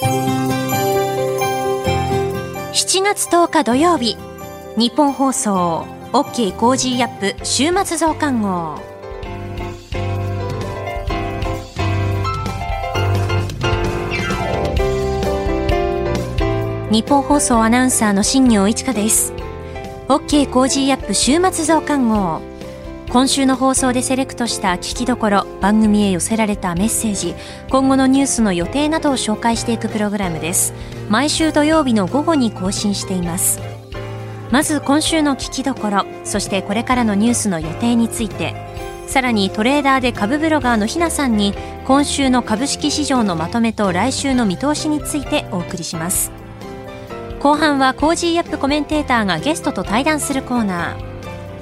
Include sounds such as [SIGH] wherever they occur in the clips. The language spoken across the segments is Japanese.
7月10日土曜日。日本放送 OK コージーアップ週末増刊号。ニッポン放送アナウンサーの新行市佳です。OK コージーアップ週末増刊号。今週の放送でセレクトした聞きどころ番組へ寄せられたメッセージ今後のニュースの予定などを紹介していくプログラムです。毎週土曜日の午後に更新しています。まず今週の聞きどころそしてこれからのニュースの予定について。さらにトレーダーで株ブロガーのひなさんに今週の株式市場のまとめと来週の見通しについてお送りします。後半は Cozy up コメンテーターがゲストと対談するコーナー。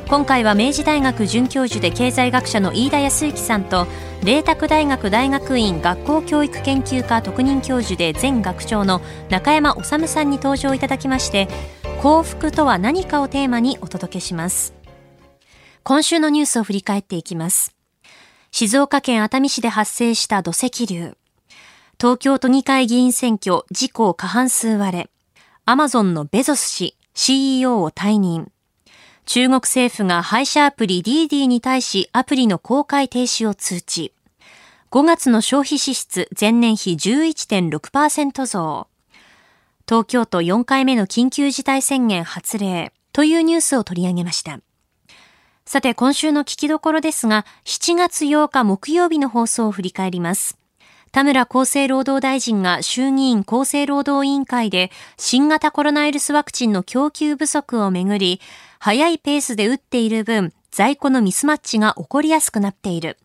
今回は明治大学准教授で経済学者の飯田康之さんと麗澤大学大学院学校教育研究科特任教授で前学長の中山治さんに登場いただきまして幸福とは何かをテーマにお届けします。今週のニュースを振り返っていきます。静岡県熱海市で発生した土石流。東京都議会議員選挙自公過半数割れ。アマゾンのベゾス氏 CEO を退任。中国政府が配車アプリ DD に対しアプリの公開停止を通知。5月の消費支出前年比11.6%増。東京都4回目の緊急事態宣言発令というニュースを取り上げました。さて今週の聞きどころですが、7月8日木曜日の放送を振り返ります。田村厚生労働大臣が衆議院厚生労働委員会で新型コロナウイルスワクチンの供給不足をめぐり、早いペースで打っている分、在庫のミスマッチが起こりやすくなっている。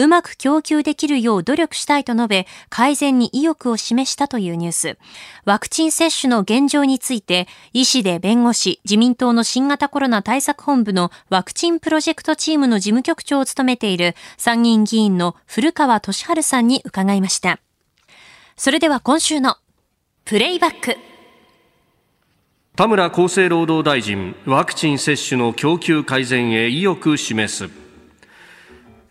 うまく供給できるよう努力したいと述べ、改善に意欲を示したというニュース。ワクチン接種の現状について、医師で弁護士、自民党の新型コロナ対策本部のワクチンプロジェクトチームの事務局長を務めている参議院議員の古川俊治さんに伺いました。それでは今週のプレイバック。田村厚生労働大臣、ワクチン接種の供給改善へ意欲示す。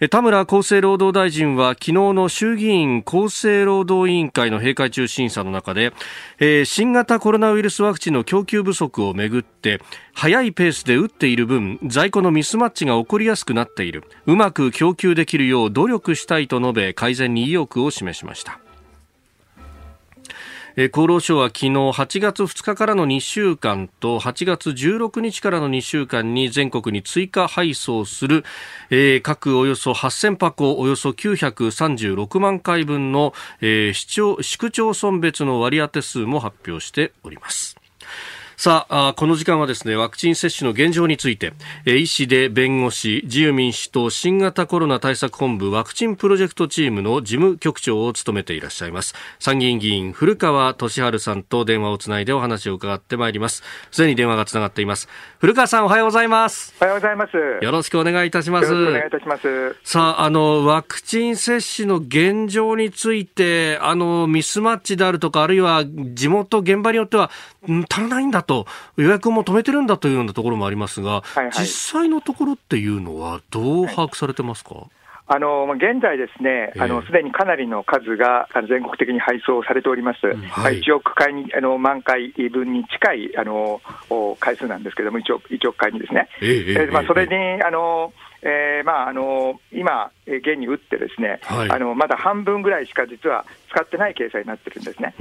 田村厚生労働大臣は昨日の衆議院厚生労働委員会の閉会中審査の中で、えー、新型コロナウイルスワクチンの供給不足をめぐって早いペースで打っている分在庫のミスマッチが起こりやすくなっている。うまく供給できるよう努力したいと述べ改善に意欲を示しました。厚労省は昨日8月2日からの2週間と8月16日からの2週間に全国に追加配送する、えー、各およそ8000箱およそ936万回分の、えー、市町市区町村別の割当数も発表しております。さあこの時間はですねワクチン接種の現状について医師で弁護士自由民主党新型コロナ対策本部ワクチンプロジェクトチームの事務局長を務めていらっしゃいます。参議院議員古川俊治さんと電話をつないでお話を伺ってまいります。すでに電話がつながっています。古川さんおはようございます。おはようございます。よろしくお願いいたします。お願いいたします。さああのワクチン接種の現状についてあのミスマッチであるとかあるいは地元現場によっては足らないんだと予約も止めてるんだというようなところもありますが、はいはい、実際のところっていうのは、どう把握されてますか、はいあの現在、ですねすでにかなりの数が全国的に配送されております、はい、1億回にあの万回分に近いあの回数なんですけれども、1億 ,1 億回にですね、えー、えー、まあ、それにあの、えーまあ、あの今、現に打って、ですね、はい、あのまだ半分ぐらいしか実は使ってない計算になってるんですね。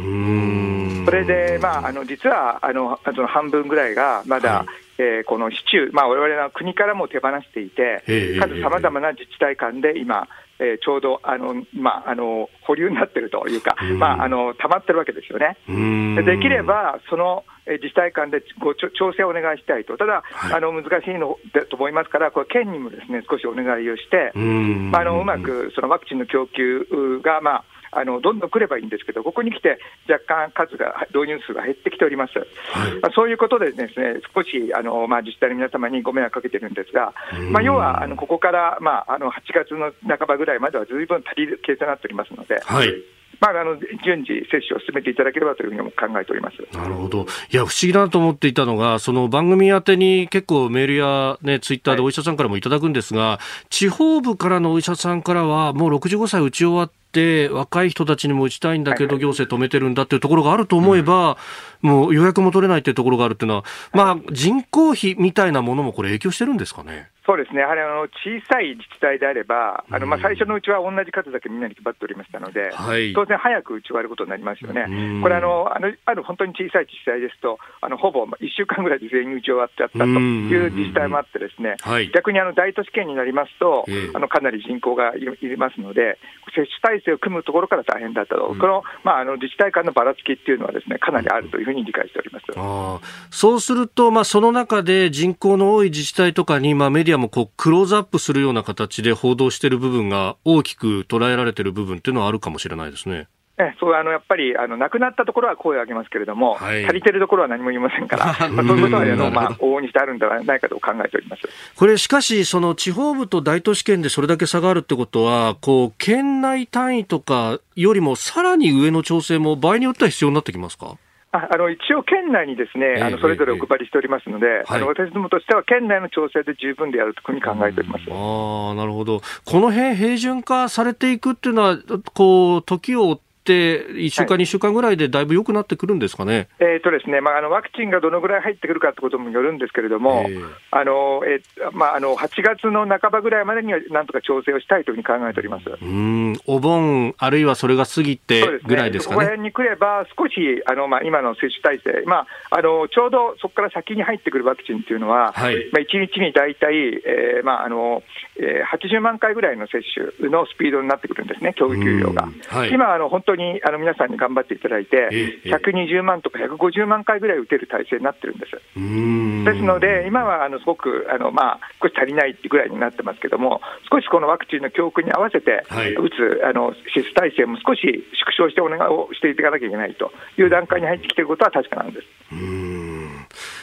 それで、まあ、あの実はあのその半分ぐらいがまだ、はい、えー、この市中、まあ、我々は国からも手放していて、数さまざまな自治体間で今、えー、ちょうどあの、まあ、あの保留になってるというか、まあ、あの溜まってるわけですよね。でできればその自治体間でご調整をお願いしたいと、ただ、はい、あの難しいのだと思いますから、これ、県にもですね少しお願いをして、まあ、あのうまくそのワクチンの供給が、まあ、あのどんどん来ればいいんですけど、ここに来て若干数が、導入数が減ってきております。はい、まあ、そういうことでですね、少しあの、まあ、自治体の皆様にご迷惑かけてるんですが、まあ、要はあのここから、まあ、あの8月の半ばぐらいまではずいぶん足りる計算になっておりますので。はい。まあ、あの順次、接種を進めていただければというふうに考えております。なるほど、いや、不思議だと思っていたのが、その番組宛てに結構メールや、ね、ツイッターでお医者さんからもいただくんですが、はい、地方部からのお医者さんからは、もう65歳打ち終わっって若い人たちにも打ちたいんだけど行政止めてるんだっていうところがあると思えば、もう予約も取れないっていうところがあるっていうのは、まあ、人口比みたいなものもこれ影響してるんですかね？そうですね、やはりあの小さい自治体であれば、あのまあ最初のうちは同じ数だけみんなに配っておりましたので、はい、当然、早く打ち終わることになりますよね。これあのあの、ある本当に小さい自治体ですと、あのほぼ1週間ぐらいで全員打ち終わっちゃったという自治体もあってですね、はい、逆にあの大都市圏になりますと、あのかなり人口がいりますので、接種体制を組むところから大変だったと、この,、まあ、あの自治体間のばらつきっていうのはですね、かなりあるというふうに理解しております。あそうすると、まあ、その中で人口の多い自治体とかに、まあ、メディアもこうクローズアップするような形で報道している部分が大きく捉えられている部分っていうのはあるかもしれないですね。えそうあのやっぱりあの亡くなったところは声を上げますけれども、はい、足りてるところは何も言いませんから、[LAUGHS] まあ、そういうことはあの、まあ、往々にしてあるんではないかと考えております。これ、しかし、その地方部と大都市圏でそれだけ差があるってことは、こう県内単位とかよりもさらに上の調整も場合によっては必要になってきますか？ああの一応、県内にですね、あのそれぞれお配りしておりますので、えー、あの私どもとしては県内の調整で十分であるというふうに考えております、あなるほど、この辺平準化されていくっていうのは、こう時を追って、1週間、2週間ぐらいでだいぶ良くなってくるんですかね、えーとですねまあ、あのワクチンがどのぐらい入ってくるかってこともよるんですけれども、えーあのえーまあ、あの8月の半ばぐらいまでにはなんとか調整をしたいというふうに考えております。うん。お盆、あるいはそれが過ぎてぐらいですかね？そ、ね、こに来れば、少しあの、まあ、今の接種体制、まあ、あのちょうどそこから先に入ってくるワクチンっていうのは、はい。まあ、1日に大体、えーまああのえー、80万回ぐらいの接種のスピードになってくるんですね、供給量が。はい、今あの、本当にあの皆さんに頑張っていただいて、120万とか150万回ぐらい打てる体制になってるんです。ですので、今はあのすごくあの、まあ、少し足りないってぐらいになってますけども、少しこのワクチンの教訓に合わせて、はい、打つあの施設体制も少し縮小してお願いをしていかなきゃいけないという段階に入ってきていることは確かなんです。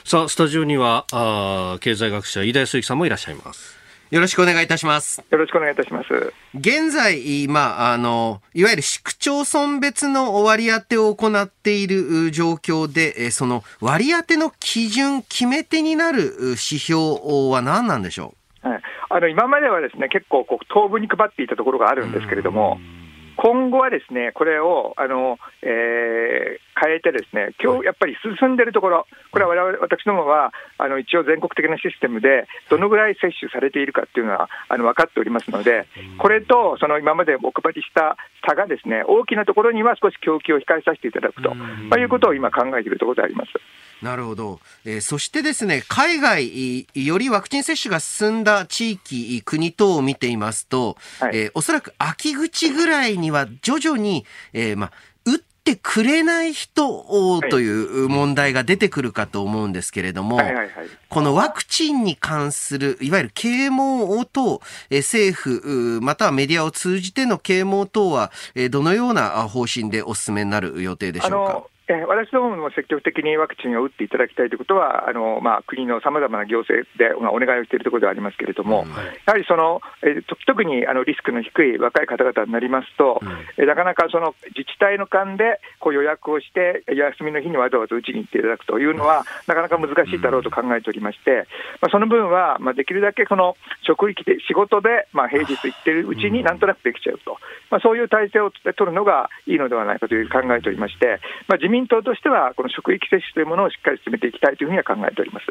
さあ、スタジオにはあ経済学者、飯田康之さんもいらっしゃいます。よろしくお願いいたします。よろしくお願いいたします。現在、まあ、あの、いわゆる市区町村別の割り当てを行っている状況で、その割り当ての基準、決め手になる指標は何なんでしょう、はい、あの今まではですね結構こう、東部に配っていたところがあるんですけれども、今後はですねこれをあの、えー、変えて、ですね今日やっぱり進んでるところ、これは我々私どもはあの一応、全国的なシステムで、どのぐらい接種されているかっていうのはあの分かっておりますので、これとその今までお配りした差が、ですね大きなところには少し供給を控えさせていただくと、まあ、いうことを今、考えているところであります。なるほど、えー、そしてですね海外よりワクチン接種が進んだ地域国等を見ていますと、はい、えー、おそらく秋口ぐらいには徐々に、えーまあ、打ってくれない人という問題が出てくるかと思うんですけれども、このワクチンに関する、いわゆる啓蒙等、政府、またはメディアを通じての啓蒙等は、どのような方針でお進めになる予定でしょうか？え私どもも積極的にワクチンを打っていただきたいということは、あのまあ、国のさまざまな行政で、まあ、お願いをしているところではありますけれども、うん。はい、やはりその、え特にあのリスクの低い若い方々になりますと、うん、えなかなかその自治体の間でこう予約をして、休みの日にわざわざ打ちに行っていただくというのは、なかなか難しいだろうと考えておりまして、まあ、その分は、まあ、できるだけその職域で、仕事で、まあ、平日行っているうちになんとなくできちゃうと、まあ、そういう体制を取るのがいいのではないかという考えておりまして、まあ、自民党としては、この職域接種というものをしっかり進めていきたいというふうには考えております。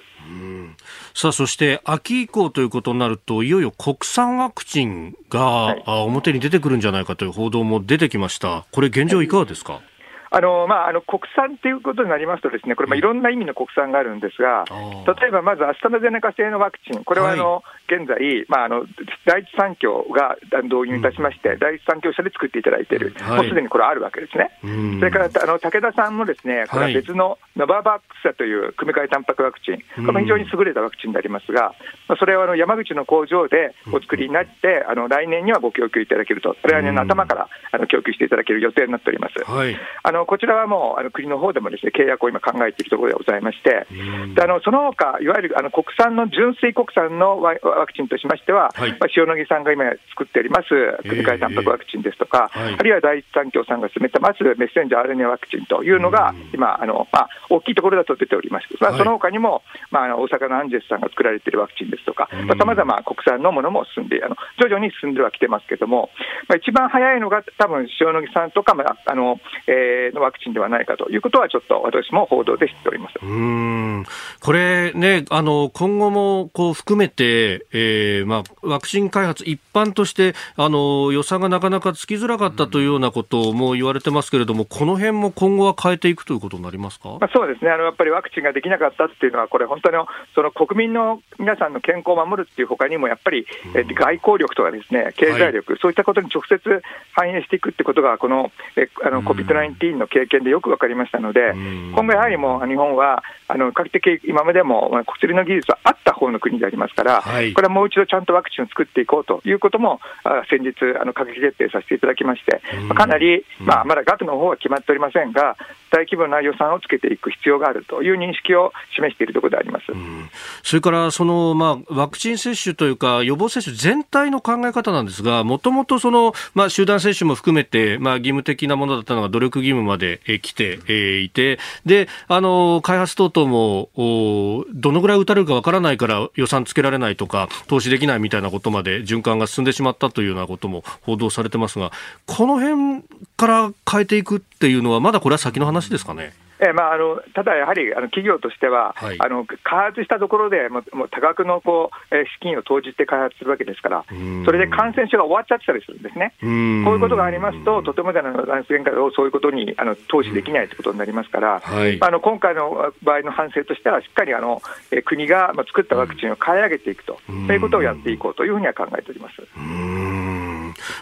さあ、そして秋以降ということになると、いよいよ国産ワクチンが、はい、表に出てくるんじゃないかという報道も出てきました。これ現状いかがですか、はいあのまあ、あの国産ということになりますと、ですねこれ、いろんな意味の国産があるんですが、例えばまずアストラゼネカ製のワクチン、これはあの、はい、現在、まあ、あの第一三共が導入いたしまして、うん、第一三共社で作っていただいている、はい、もうすでにこれあるわけですね。それからあの武田さんもですねこれは別のノババックス社という組み換えタンパクワクチン、これも非常に優れたワクチンでありますが、まあ、それはあの山口の工場でお作りになって、あの来年にはご供給いただけると、来年の頭からあの供給していただける予定になっております。はい、あののこちらはもうあの国の方でもですね契約を今考えているところでございまして、であのその他いわゆるあの国産の純粋国産のワワクチンとしましては、はい、まあ、塩野義さんが今作っております組み換えタンパクワクチンですとか、はい、あるいは第一三共さんが進めてますメッセンジャー RNA ワクチンというのが、今あの、まあ、大きいところだと出ております。まあ、その他にも、まあ、大阪のアンジェスさんが作られているワクチンですとか、さまざ、ま国産のものも進んで、あの徐々に進んではきてますけれども、まあ、一番早いのが、多分塩野義さんとか、まああのえー、のワクチンではないかということは、ちょっと私も報道で知っております。うん。これね、あの今後もこう含めて、えーまあ、ワクチン開発、一般としてあの予算がなかなかつきづらかったというようなことも言われてますけれども、この辺も今後は変えていくということになりますか、まあ、そうですね。あの、やっぱりワクチンができなかったっていうのは、これ、本当にその国民の皆さんの健康を守るっていうほかにも、やっぱり、え外交力とかですね経済力、はい、そういったことに直接反映していくってことが、このえあの COVID-19 の経験でよく分かりましたので、今後やはりもう日本は、あの比較的今までも薬の技術はあった方の国でありますから、はい、これはもう一度ちゃんとワクチンを作っていこうということも、あ先日、あの閣議決定させていただきまして、かなり、まあ、まだ額の方は決まっておりませんが、大規模な予算をつけていく必要があるという認識を示しているところであります、それからその、まあ、ワクチン接種というか、予防接種全体の考え方なんですが、もともとその、まあ、集団接種も含めて、まあ、義務的なものだったのが努力義務まで来ていて、であの開発等々もどのぐらい打たれるかわからないから予算つけられないとか、投資できないみたいなことまで循環が進んでしまったというようなことも報道されてますが、この辺から変えていくっていうのは、まだこれは先の話ですかね？えまあ、あのただやはりあの企業としては、はい、あの開発したところでももう多額のこう、え資金を投じて開発するわけですから、それで感染症が終わっちゃってたりするんですね、こういうことがありますと、とてもじゃないをそういうことにあの投資できないということになりますから、はい、あの今回の場合の反省としては、しっかりあの、え国が作ったワクチンを買い上げていくと、そういうことをやっていこうというふうには考えております。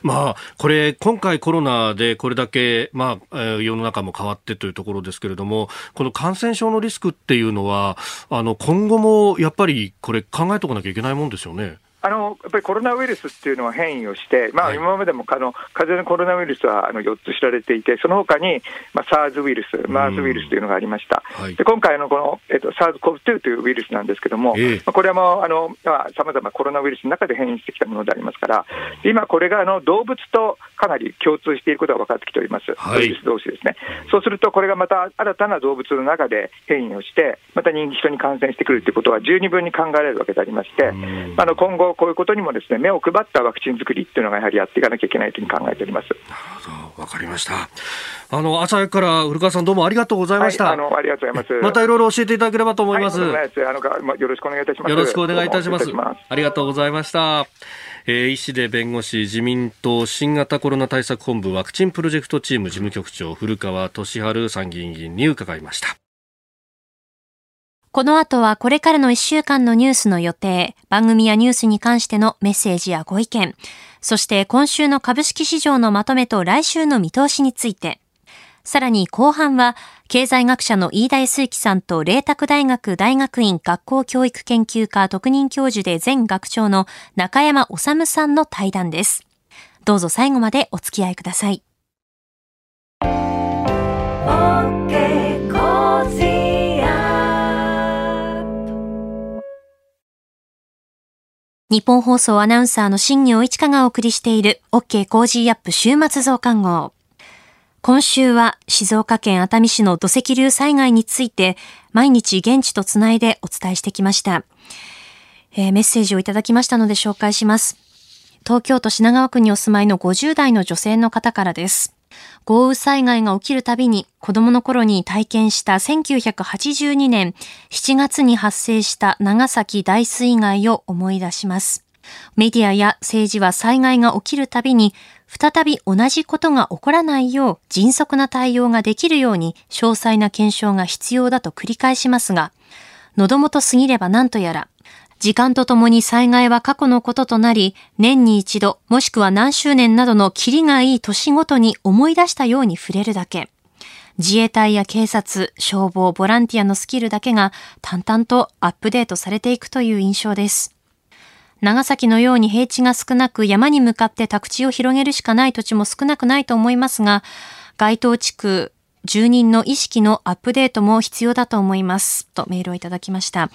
まあ、これ、今回コロナでこれだけ、まあ、世の中も変わってというところですけれども、この感染症のリスクっていうのは、あの、今後もやっぱりこれ考えておかなきゃいけないもんですよね。あのやっぱりコロナウイルスっていうのは変異をして、まあ、今までもあの風邪のコロナウイルスはあの4つ知られていて、その他に、まあ、SARS ウイルス、MERS ウイルスというのがありました。はい、で今回のこの、えっと、SARS-CoV-2 というウイルスなんですけれども、えー、まあ、これもさまざ、まコロナウイルスの中で変異してきたものでありますから、今、これがあの動物とかなり共通していることが分かってきております、はい、ウイルス同士ですね。そうすると、これがまた新たな動物の中で変異をして、また人気人に感染してくるということは十二分に考えられるわけでありまして、あの今後、こういうことにもですねね、目を配ったワクチン作りっていうのがやはりやっていかなきゃいけないというふうに考えております。なるほど、わかりました。あの朝から古川さんどうもありがとうございました。はい、あのありがとうございます。またいろいろ教えていただければと思います。はい、あのよろしくお願いいたします。よろしくお願いいたします。ありがとうございました。えー、医師で弁護士自民党新型コロナ対策本部ワクチンプロジェクトチーム事務局長古川俊治参議院議員に伺いました。この後はこれからの1週間のニュースの予定、番組やニュースに関してのメッセージやご意見、そして今週の株式市場のまとめと来週の見通しについて、さらに後半は、経済学者の飯田康之さんと麗澤大学大学院学校教育研究科特任教授で前学長の中山治さんの対談です。どうぞ最後までお付き合いください。ニッポン放送アナウンサーの新行市佳がお送りしている OK コージーアップ週末増刊号。今週は静岡県熱海市の土石流災害について毎日現地とつないでお伝えしてきました。えー、メッセージをいただきましたので紹介します。東京都品川区にお住まいの50代の女性の方からです。豪雨災害が起きるたびに子供の頃に体験した1982年7月に発生した長崎大水害を思い出します。メディアや政治は災害が起きるたびに再び同じことが起こらないよう迅速な対応ができるように詳細な検証が必要だと繰り返しますが、喉元すぎれば何とやら時間とともに災害は過去のこととなり、年に一度、もしくは何周年などのキリがいい年ごとに思い出したように触れるだけ。自衛隊や警察、消防、ボランティアのスキルだけが淡々とアップデートされていくという印象です。長崎のように平地が少なく山に向かって宅地を広げるしかない土地も少なくないと思いますが、該当地区住人の意識のアップデートも必要だと思います。とメールをいただきました。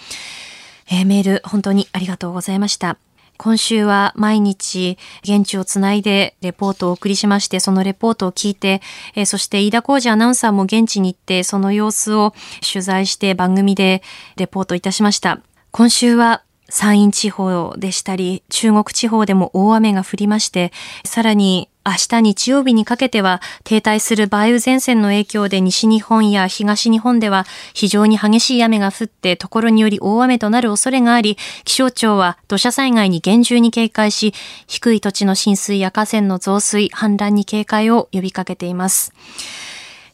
えー、メール本当にありがとうございました。今週は毎日現地をつないでレポートをお送りしまして、そのレポートを聞いて、えー、そして飯田浩二アナウンサーも現地に行って、その様子を取材して番組でレポートいたしました。今週は山陰地方でしたり、中国地方でも大雨が降りまして、さらに明日日曜日にかけては停滞する梅雨前線の影響で西日本や東日本では非常に激しい雨が降ってところにより大雨となる恐れがあり、気象庁は土砂災害に厳重に警戒し、低い土地の浸水や河川の増水、氾濫に警戒を呼びかけています。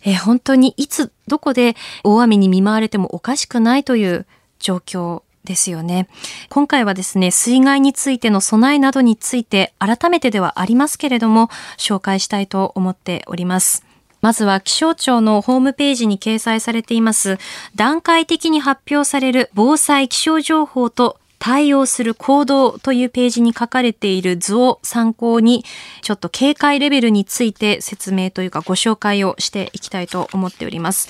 え本当にいつどこで大雨に見舞われてもおかしくないという状況ですよね。今回はですね、水害についての備えなどについて改めてではありますけれども、紹介したいと思っております。まずは気象庁のホームページに掲載されています、段階的に発表される防災気象情報と対応する行動というページに書かれている図を参考に、ちょっと警戒レベルについて説明というかご紹介をしていきたいと思っております。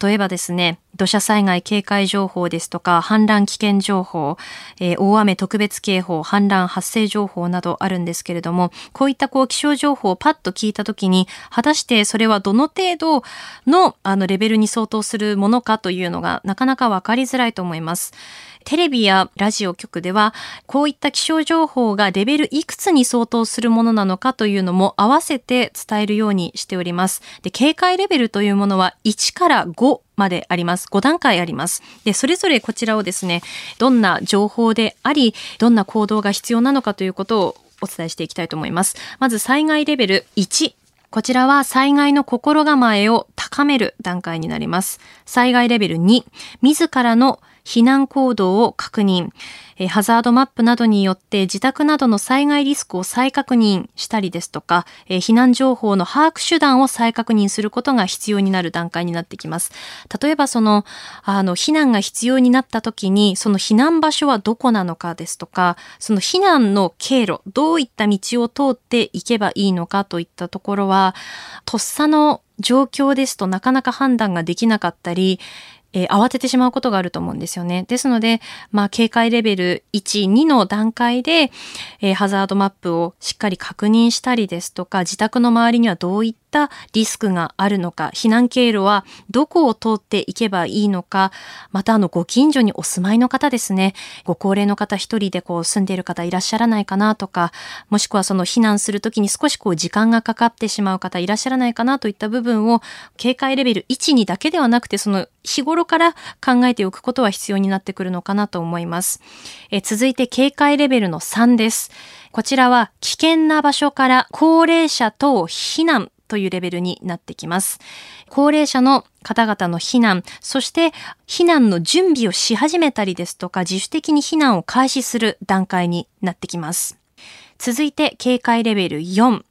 例えばですね、土砂災害警戒情報ですとか、氾濫危険情報、えー、大雨特別警報、氾濫発生情報などあるんですけれども、こういったこう気象情報をパッと聞いたときに、果たしてそれはどの程度のあのレベルに相当するものかというのがなかなかわかりづらいと思います。テレビやラジオ局では、こういった気象情報がレベルいくつに相当するものなのかというのも合わせて伝えるようにしております。で、警戒レベルというものは1から5まであります。5段階あります。で、それぞれこちらをですね、どんな情報であり、どんな行動が必要なのかということをお伝えしていきたいと思います。まず災害レベル1。こちらは災害の心構えを高める段階になります。災害レベル2。自らの避難行動を確認、ハザードマップなどによって自宅などの災害リスクを再確認したりですとか、避難情報の把握手段を再確認することが必要になる段階になってきます。例えばその、あの、避難が必要になった時に、その避難場所はどこなのかですとか、その避難の経路、どういった道を通っていけばいいのかといったところは、とっさの状況ですとなかなか判断ができなかったり、えー、慌ててしまうことがあると思うんですよね。ですので、まあ、警戒レベル1、2の段階で、えー、ハザードマップをしっかり確認したりですとか、自宅の周りにはどういったリスクがあるのか、避難経路はどこを通っていけばいいのか、またあの、ご近所にお住まいの方ですね、ご高齢の方一人でこう住んでいる方いらっしゃらないかなとか、もしくはその避難するときに少しこう時間がかかってしまう方いらっしゃらないかなといった部分を、警戒レベル1、2だけではなくて、その日頃から考えておくことは必要になってくるのかなと思います。え続いて警戒レベルの3です。こちらは危険な場所から高齢者等避難というレベルになってきます。高齢者の方々の避難、そして避難の準備をし始めたりですとか自主的に避難を開始する段階になってきます。続いて警戒レベル4、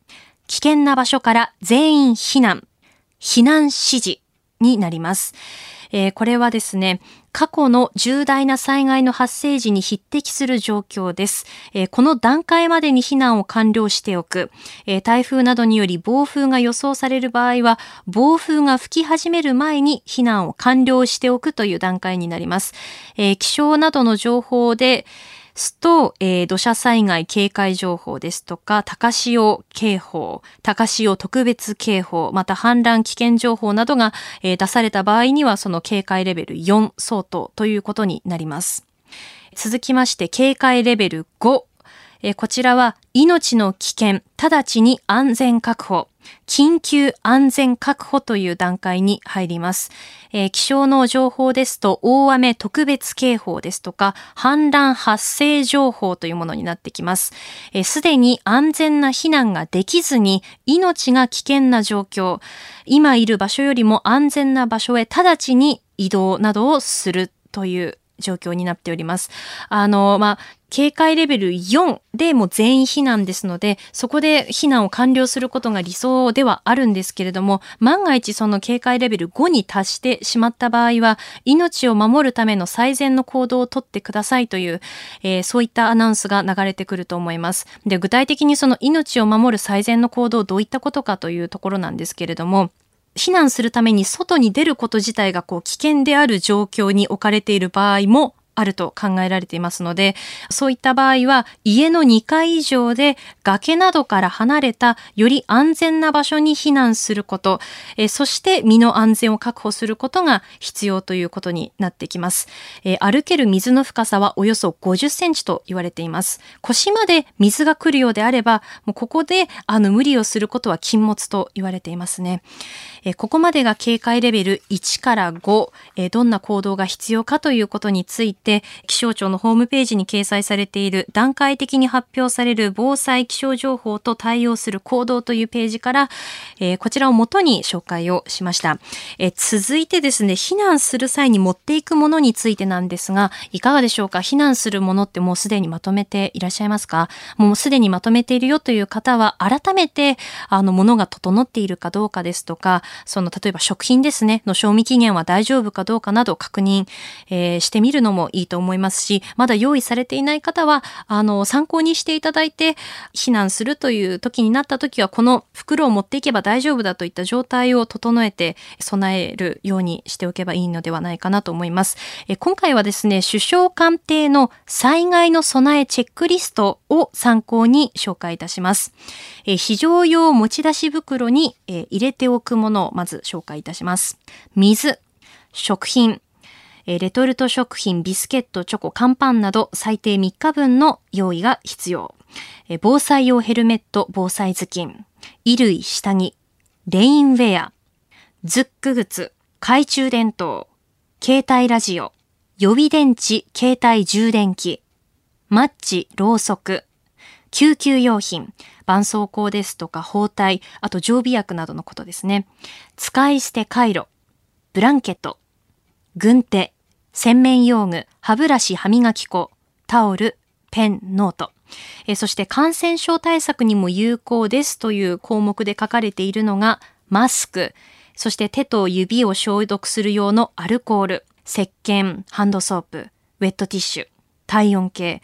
危険な場所から全員避難、避難指示になります。えー、これはですね、過去の重大な災害の発生時に匹敵する状況です。えー、この段階までに避難を完了しておく、えー、台風などにより暴風が予想される場合は、暴風が吹き始める前に避難を完了しておくという段階になります。え気象などの情報で、すと、えー、土砂災害警戒情報ですとか、高潮警報、高潮特別警報、また氾濫危険情報などが、えー、出された場合には、その警戒レベル4相当ということになります。続きまして、警戒レベル5。えこちらは命の危険、直ちに安全確保、緊急安全確保という段階に入ります。えー、気象の情報ですと、大雨特別警報ですとか、氾濫発生情報というものになってきます。す、え、で、に安全な避難ができずに、命が危険な状況、今いる場所よりも安全な場所へ直ちに移動などをするという状況になっております。あの、まあ、警戒レベル4でも全員避難ですので、そこで避難を完了することが理想ではあるんですけれども、万が一その警戒レベル5に達してしまった場合は、命を守るための最善の行動をとってくださいという、えー、そういったアナウンスが流れてくると思います。で、具体的にその命を守る最善の行動、どういったことかというところなんですけれども、避難するために外に出ること自体がこう危険である状況に置かれている場合もあると考えられていますので、そういった場合は家の2階以上で崖などから離れたより安全な場所に避難すること、えそして身の安全を確保することが必要ということになってきます。え歩ける水の深さはおよそ50センチと言われています。腰まで水が来るようであれば、もうここであの無理をすることは禁物と言われていますね。えここまでが警戒レベル1から5、えどんな行動が必要かということについて、気象庁のホームページに掲載されている段階的に発表される防災気象情報と対応する行動というページから、えこちらをもとに紹介をしました。え続いてですね、避難する際に持っていくものについてなんですが、いかがでしょうか？避難するものってもうすでにまとめていらっしゃいますか？もうすでにまとめているよという方は、改めて、あの、ものが整っているかどうかですとか、その例えば食品ですねの賞味期限は大丈夫かどうかなど確認、えー、してみるのもいいと思いますしまだ用意されていない方はあの参考にしていただいて避難するという時になった時はこの袋を持っていけば大丈夫だといった状態を整えて備えるようにしておけばいいのではないかなと思います。え今回はですね首相官邸の災害の備えチェックリストを参考に紹介いたします。え非常用持ち出し袋に、え入れておくものをまず紹介いたします。水、食品、レトルト食品、ビスケット、チョコ、乾パンなど最低3日分の用意が必要。防災用ヘルメット、防災頭巾、衣類、下着、レインウェア、ズック靴、懐中電灯、携帯ラジオ、予備電池、携帯充電器、マッチ、ろうそく、救急用品、絆創膏ですとか包帯、あと常備薬などのことですね。使い捨て回路、ブランケット、軍手、洗面用具、歯ブラシ、歯磨き粉、タオル、ペン、ノート。えそして感染症対策にも有効ですという項目で書かれているのがマスク、そして手と指を消毒する用のアルコール、石鹸、ハンドソープ、ウェットティッシュ、体温計、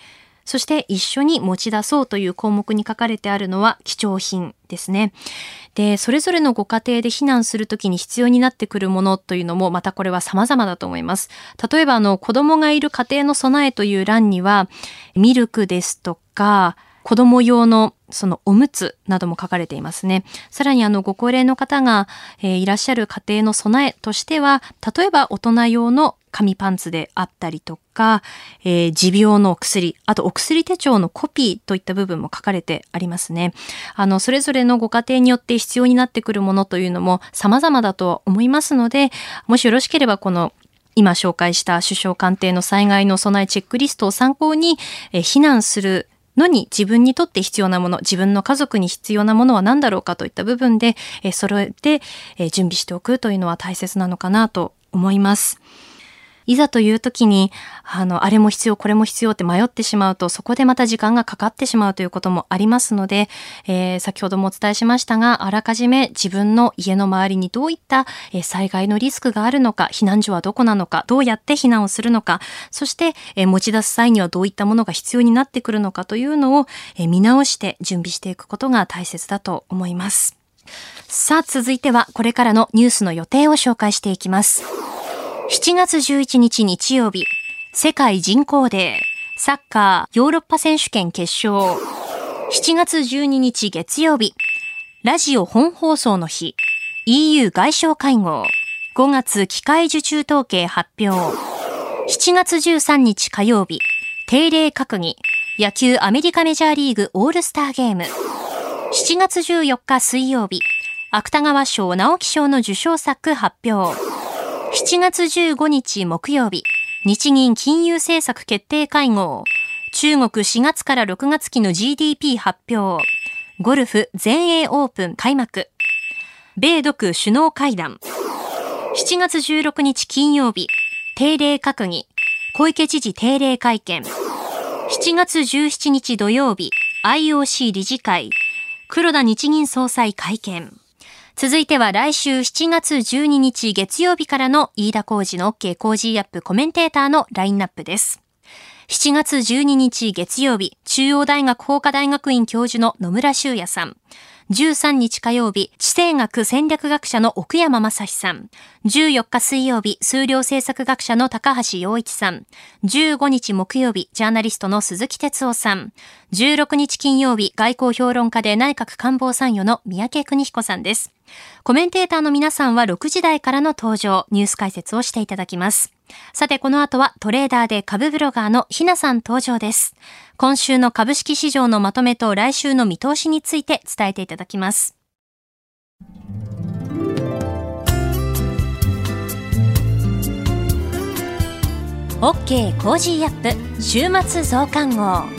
そして一緒に持ち出そうという項目に書かれてあるのは貴重品ですね。で、それぞれのご家庭で避難するときに必要になってくるものというのもまたこれは様々だと思います。例えばあの子供がいる家庭の備えという欄にはミルクですとか子供用のそのおむつなども書かれていますね。さらにあのご高齢の方が、えー、いらっしゃる家庭の備えとしては、例えば大人用の紙パンツであったりとか、えー、持病の薬、あとお薬手帳のコピーといった部分も書かれてありますね。あの、それぞれのご家庭によって必要になってくるものというのも様々だとは思いますので、もしよろしければこの今紹介した首相官邸の災害の備えチェックリストを参考に、えー、避難するのに自分にとって必要なもの、自分の家族に必要なものは何だろうかといった部分で、えー、揃えて、え、準備しておくというのは大切なのかなと思います。いざという時に、あの、あれも必要、これも必要って迷ってしまうと、そこでまた時間がかかってしまうということもありますので、えー、先ほどもお伝えしましたが、あらかじめ自分の家の周りにどういった、え災害のリスクがあるのか、避難所はどこなのか、どうやって避難をするのか、そして、え持ち出す際にはどういったものが必要になってくるのかというのを、え見直して準備していくことが大切だと思います。さあ、続いてはこれからのニュースの予定を紹介していきます。7月11日日曜日、世界人口デー、サッカーヨーロッパ選手権決勝。7月12日月曜日、ラジオ本放送の日、EU 外相会合、5月機械受注統計発表。7月13日火曜日、定例閣議、野球アメリカメジャーリーグオールスターゲーム。7月14日水曜日、芥川賞直木賞の受賞作発表。7月15日木曜日、日銀金融政策決定会合、中国4月から6月期の GDP 発表、ゴルフ全英オープン開幕、米独首脳会談、7月16日金曜日、定例閣議、小池知事定例会見、7月17日土曜日、IOC 理事会、黒田日銀総裁会見。続いては来週7月12日月曜日からの飯田浩二の OK 工事アップコメンテーターのラインナップです。7月12日月曜日、中央大学法科大学院教授の野村修也さん。13日火曜日、地政学戦略学者の奥山正史さん。14日水曜日、数量政策学者の高橋洋一さん。15日木曜日、ジャーナリストの鈴木哲夫さん。16日金曜日、外交評論家で内閣官房参与の三宅邦彦さんです。コメンテーターの皆さんは6時台からの登場、ニュース解説をしていただきます。さて、この後はトレーダーで株ブロガーのひなさん登場です。今週の株式市場のまとめと来週の見通しについて伝えていただきます。OK コージーアップ週末増刊号。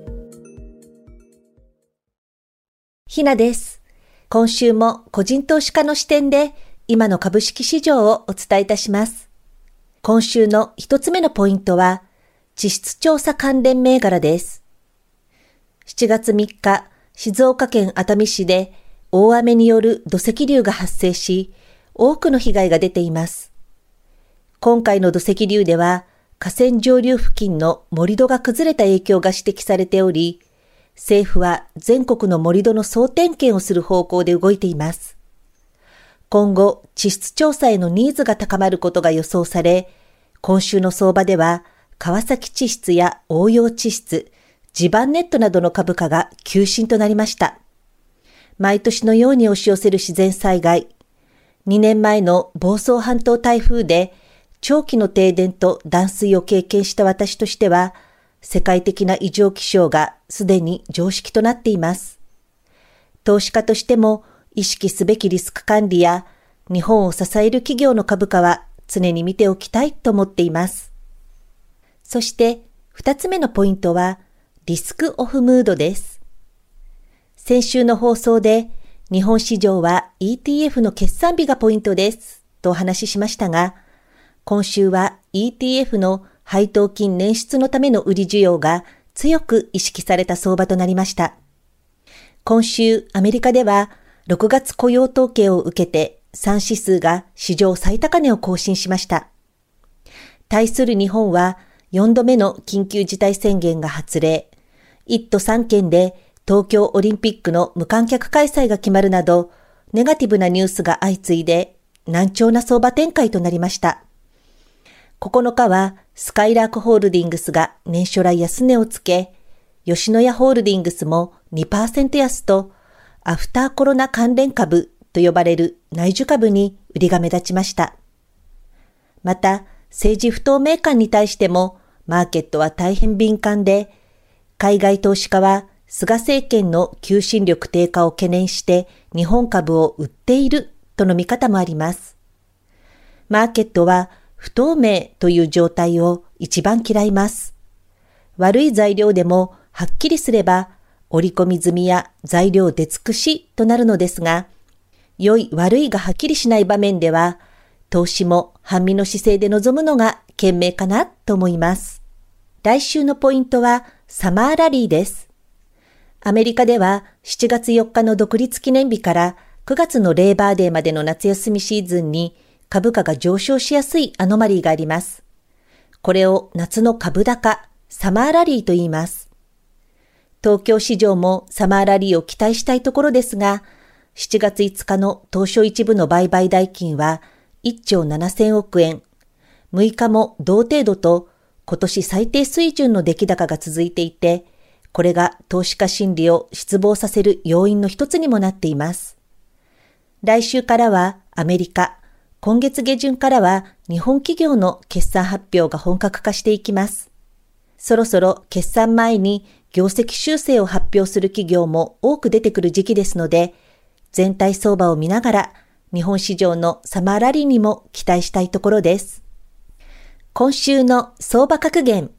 ひなです。今週も個人投資家の視点で今の株式市場をお伝えいたします。今週の一つ目のポイントは、地質調査関連銘柄です。7月3日、静岡県熱海市で大雨による土石流が発生し、多くの被害が出ています。今回の土石流では、河川上流付近の盛り土が崩れた影響が指摘されており、政府は全国の盛り土の総点検をする方向で動いています。今後、地質調査へのニーズが高まることが予想され、今週の相場では、川崎地質や応用地質、地盤ネットなどの株価が急進となりました。毎年のように押し寄せる自然災害、2年前の房総半島台風で長期の停電と断水を経験した私としては、世界的な異常気象がすでに常識となっています。投資家としても意識すべきリスク管理や日本を支える企業の株価は常に見ておきたいと思っています。そして二つ目のポイントはリスクオフムードです。先週の放送で日本市場は ETF の決算日がポイントですとお話ししましたが、今週は ETF の配当金捻出のための売り需要が強く意識された相場となりました。今週、アメリカでは6月雇用統計を受けて3指数が史上最高値を更新しました。対する日本は4度目の緊急事態宣言が発令、1都3県で東京オリンピックの無観客開催が決まるなど、ネガティブなニュースが相次いで難聴な相場展開となりました。9日はスカイラークホールディングスが年初来安値をつけ、吉野家ホールディングスも2%安と、アフターコロナ関連株と呼ばれる内需株に売りが目立ちました。また、政治不透明感に対しても、マーケットは大変敏感で、海外投資家は菅政権の求心力低下を懸念して日本株を売っているとの見方もあります。マーケットは不透明という状態を一番嫌います。悪い材料でもはっきりすれば折り込み済みや材料出尽くしとなるのですが、良い悪いがはっきりしない場面では、投資も半身の姿勢で臨むのが賢明かなと思います。来週のポイントはサマーラリーです。アメリカでは7月4日の独立記念日から9月のレーバーデーまでの夏休みシーズンに株価が上昇しやすいアノマリーがあります。これを夏の株高、サマーラリーと言います。東京市場もサマーラリーを期待したいところですが、7月5日の東証一部の売買代金は1兆7000億円。6日も同程度と今年最低水準の出来高が続いていて、これが投資家心理を失望させる要因の一つにもなっています。来週からはアメリカ、今月下旬からは日本企業の決算発表が本格化していきます。そろそろ決算前に業績修正を発表する企業も多く出てくる時期ですので、全体相場を見ながら日本市場のサマーラリーにも期待したいところです。今週の相場格言。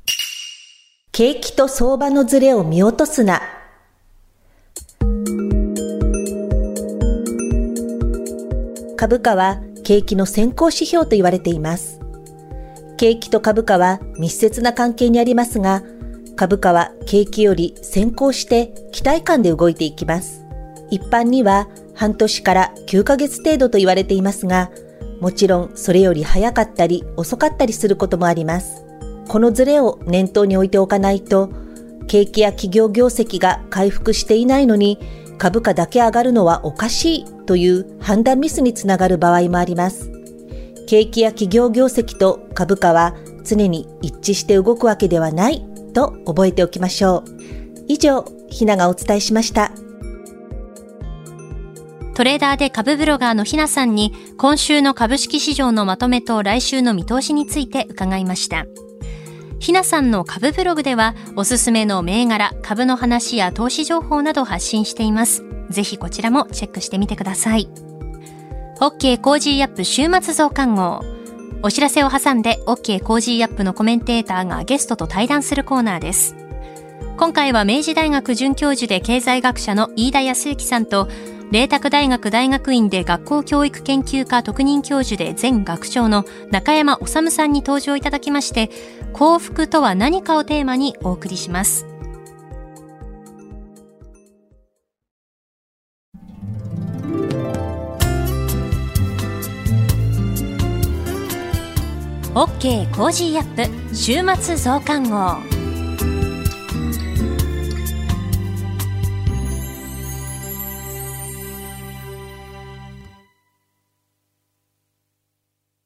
景気と相場のズレを見落とすな。株価は景気の先行指標と言われています。景気と株価は密接な関係にありますが、株価は景気より先行して期待感で動いていきます。一般には半年から9ヶ月程度と言われていますが、もちろんそれより早かったり遅かったりすることもあります。このズレを念頭に置いておかないと、景気や企業業績が回復していないのに株価だけ上がるのはおかしいという判断ミスにつながる場合もあります。景気や企業業績と株価は常に一致して動くわけではないと覚えておきましょう。以上、ひながお伝えしました。トレーダーで株ブロガーのひなさんに今週の株式市場のまとめと来週の見通しについて伺いました。ひなさんの株ブログではおすすめの銘柄、株の話や投資情報など発信しています。ぜひこちらもチェックしてみてください。OK コージーアップ週末増刊号。お知らせを挟んで OK コージーアップのコメンテーターがゲストと対談するコーナーです。今回は明治大学准教授で経済学者の飯田康之さんと麗澤大学大学院で学校教育研究科特任教授で前学長の中山理さんに登場いただきまして、幸福とは何かをテーマにお送りします。OK Cozy up 週末増刊号。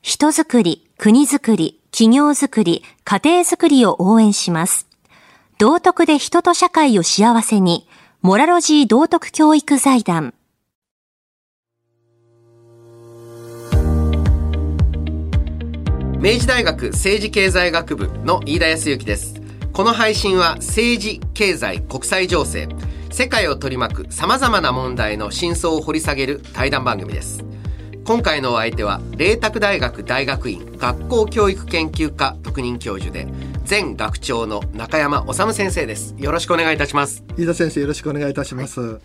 人づくり、国づくり、企業づくり、家庭づくりを応援します。道徳で人と社会を幸せに、モラロジー道徳教育財団。明治大学政治経済学部の飯田康之です。この配信は政治、経済、国際情勢、世界を取り巻く様々な問題の真相を掘り下げる対談番組です。今回のお相手は麗澤大学大学院学校教育研究科特任教授で前学長の中山治先生です。よろしくお願いいたします。飯田先生よろしくお願いいたします、はい。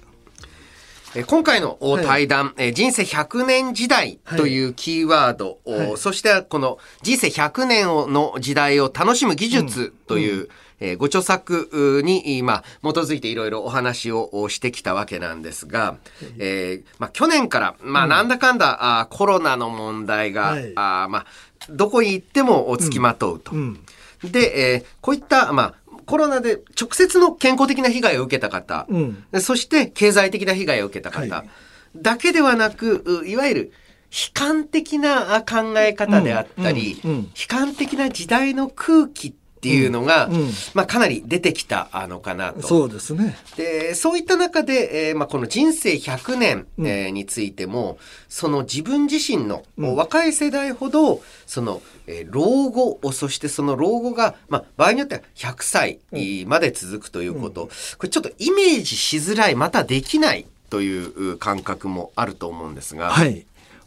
え今回の対談、はい、人生100年時代というキーワード、はい、そしてこの人生100年の時代を楽しむ技術という、うんうんえー、ご著作に、まあ、基づいていろいろお話をしてきたわけなんですが、えー、まあ、去年から、まあ、なんだかんだ、うん、あコロナの問題が、はい、あまあ、どこに行ってもつきまとうと。うん。うん、で、えー、こういった、まあ、コロナで直接の健康的な被害を受けた方、うん、そして経済的な被害を受けた方、はい、だけではなく、いわゆる悲観的な考え方であったり、うん。うん、悲観的な時代の空気っていうのが、うんうん、まあ、かなり出てきたのかなと。そうですね。で、そういった中で、えー、まあ、この人生100年、えー、についても、その自分自身の、若い世代ほど、その、えー、老後、そしてその老後が、まあ、場合によっては100歳まで続くということ、これちょっとイメージしづらい、またできないという感覚もあると思うんですが。はい。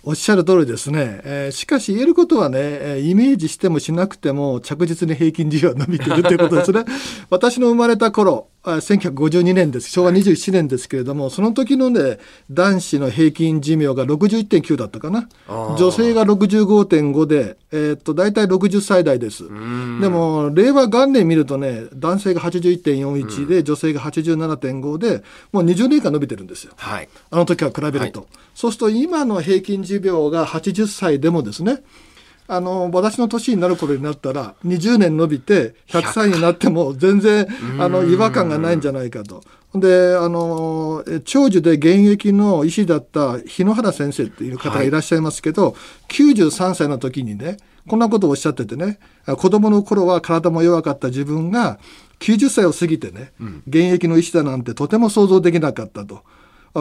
おっしゃる通りですね、えー、しかし言えることはねイメージしてもしなくても着実に平均寿命は伸びてるということですね。[LAUGHS] 私の生まれた頃1952年です。昭和27年ですけれども、その時のね男子の平均寿命が61.9だったかな。女性が65.5で、えー、っと大体60歳代です。でも令和元年見るとね男性が81.41で、女性が87.5でもう20年間伸びてるんですよ、はい、あの時は比べると、はい、そうすると今の平均寿命が80歳でもですねあの私の年になる頃になったら20年伸びて100歳になっても全然あの違和感がないんじゃないかと。であの長寿で現役の医師だった日野原先生っていう方がいらっしゃいますけど、はい、93歳の時にねこんなことをおっしゃっててね子供の頃は体も弱かった自分が90歳を過ぎてね、現役の医師だなんてとても想像できなかったと。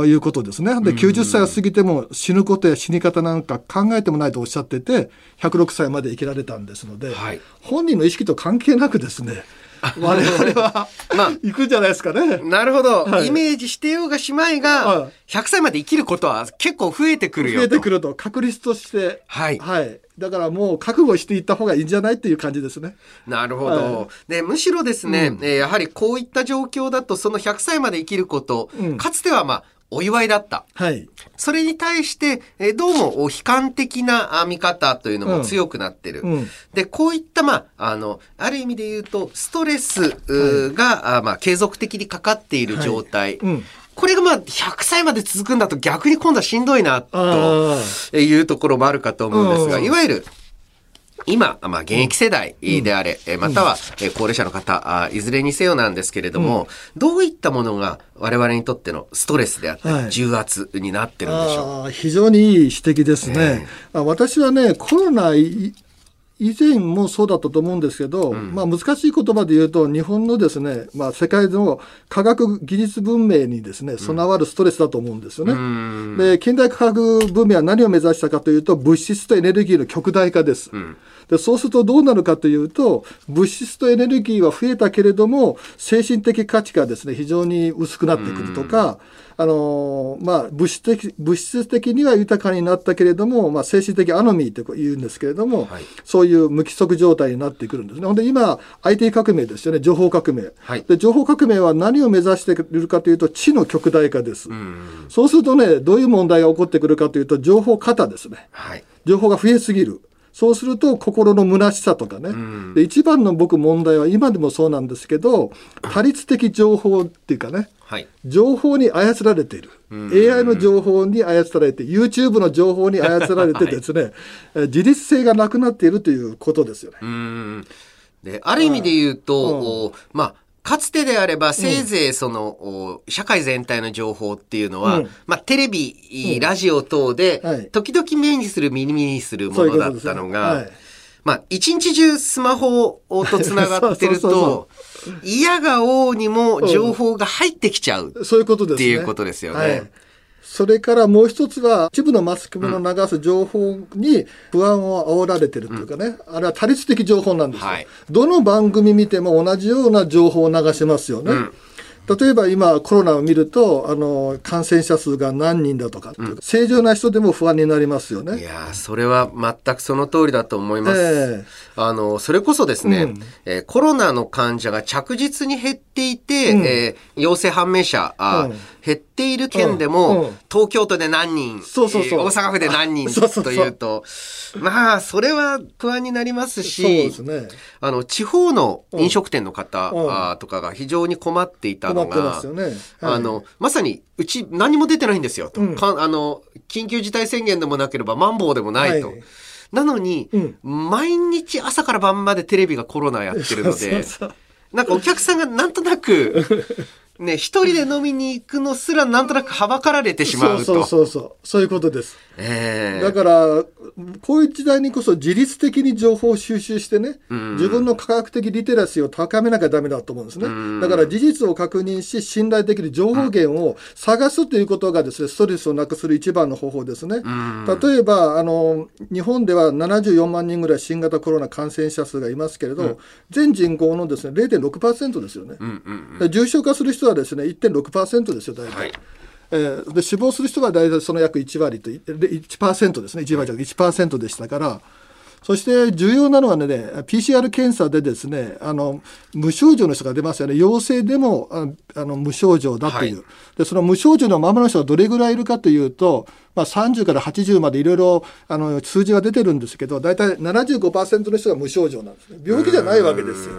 いうことですね。で、90歳を過ぎても死ぬことや死に方なんか考えてもないとおっしゃってて、106歳まで生きられたんですので、はい、本人の意識と関係なくですね、我々は、まあ、行くんじゃないですかね。なるほど、はい、イメージしてようがしまいが、100歳まで生きることは結構増えてくるよと。増えてくると、確率として。はい。はい。だからもう覚悟していった方がいいんじゃないっていう感じですね。なるほど。はい、でむしろですね、うん、えやはりこういった状況だと、その100歳まで生きること、うん、かつてはまあ、お祝いだった。はい。それに対して、えどうも悲観的な見方というのも強くなってる。うんうん、で、こういった、まあ、あの、ある意味で言うと、ストレスが、はい、まあ、継続的にかかっている状態。はいうんこれがまあ100歳まで続くんだと逆に今度はしんどいなというところもあるかと思うんですが、いわゆる今、まあ、現役世代であれ、うん、または、高齢者の方、いずれにせよなんですけれども、うん、どういったものが我々にとってのストレスであったり、重圧になってるんでしょう、非常にいい指摘ですね。えー、私はね、コロナ以前もそうだったと思うんですけど、うん、まあ難しい言葉で言うと、日本のですね、まあ世界の科学技術文明にですね、備わるストレスだと思うんですよね。うん、で、近代科学文明は何を目指したかというと、物質とエネルギーの極大化です。うん。でそうするとどうなるかというと物質とエネルギーは増えたけれども精神的価値がですね非常に薄くなってくるとか、あのまあ、物質的物質的には豊かになったけれども、まあ、精神的アノミーと言うんですけれども、はい、そういう無規則状態になってくるんですね。ほんで今 IT 革命ですよね。情報革命、はい、で情報革命は何を目指しているかというと知の極大化です。うそうするとねどういう問題が起こってくるかというと情報過多ですね。はい、情報が増えすぎる。そうすると心の虚しさとかね、うん、で一番の僕問題は今でもそうなんですけど多律的情報っていうかね、はい、情報に操られている、AI の情報に操られて YouTube の情報に操られてですね、[LAUGHS] はい、自立性がなくなっているということですよね。である意味で言うと、うん、まあかつてであれば、せいぜいその、うん、社会全体の情報っていうのは、うん、まあ、テレビ、うん、ラジオ等で、時々目にする、耳にするものだったのが、まあ、一日中スマホと繋がってると、嫌が王にも情報が入ってきちゃう。そういうことですね。っていうことですよね。はいそれからもう一つは、一部のマスコミの流す情報に不安を煽られてるというかね、うん、あれは多律的情報なんですよ、はい、どの番組見ても同じような情報を流しますよね。うん例えば今コロナを見るとあの感染者数が何人だとか、うん、正常な人でも不安になりますよね。いやそれは全くその通りだと思います。えー、あのそれこそですね、うん、えー、コロナの患者が着実に減っていて、うん、えー、陽性判明者あ、減っている県でも、東京都で何人、そうそうそう、大阪府で何人というと、まあそれは不安になりますし、あの地方の飲食店の方、あとかが非常に困っていたのが、あの、まさに、うち何も出てないんですよと、うん、あの、緊急事態宣言でもなければ、マンボウでもないと。はい。なのに、うん、毎日朝から晩までテレビがコロナやってるので、なんかお客さんがなんとなく、[LAUGHS] ね、一人で飲みに行くのすらなんとなくはばかられてしまうと。そうそうそう。そういうことです。えー、だから、こういう時代にこそ自律的に情報を収集してね、自分の科学的リテラシーを高めなきゃダメだと思うんですね。だから事実を確認し、信頼できる情報源を探すということがですね、ストレスをなくする一番の方法ですね。例えば、あの、日本では74万人ぐらい新型コロナ感染者数がいますけれど、うん、全人口のですね、0.6%ですよね。重症化する人はですね、1.6%ですよ、大体。はいえー、で死亡する人が大体その約1割と1%ですね1割じゃ1%でしたからそして重要なのはね、PCR 検査でですね、あの、無症状の人が出ますよね。陽性でも、あの、無症状だという、はい、で、その無症状のままの人がどれぐらいいるかというと、まあ、30から80までいろいろあの数字が出てるんですけど、大体75%の人が無症状なんですね。病気じゃないわけですよ。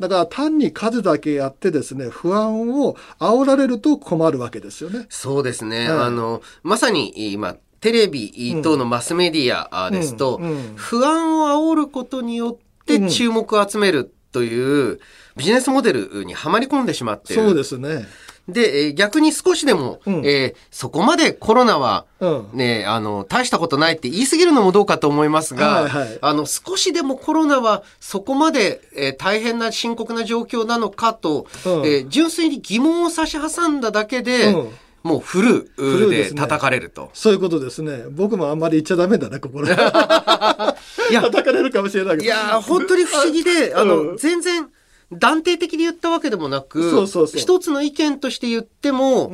だから単に数だけやってですね、不安を煽られると困るわけですよね。そうですね。はい、あの、まさに今、テレビ等のマスメディアですと、不安を煽ることによって注目を集めるというビジネスモデルにはまり込んでしまっている。そうですね。で、逆に少しでも、うん、えー、そこまでコロナは、ね、うん、あの、大したことないって言い過ぎるのもどうかと思いますが、はいはい、あの、少しでもコロナはそこまで、えー、大変な深刻な状況なのかと、うん、えー、純粋に疑問を差し挟んだだけで、もうフルで叩かれると、ね、そういうことですね。僕もあんまり言っちゃダメだな、ここ。で。[LAUGHS] いや、叩かれるかもしれないけど。いや、本当に不思議で、[LAUGHS] あの、全然、断定的に言ったわけでもなく、一つの意見として言っても、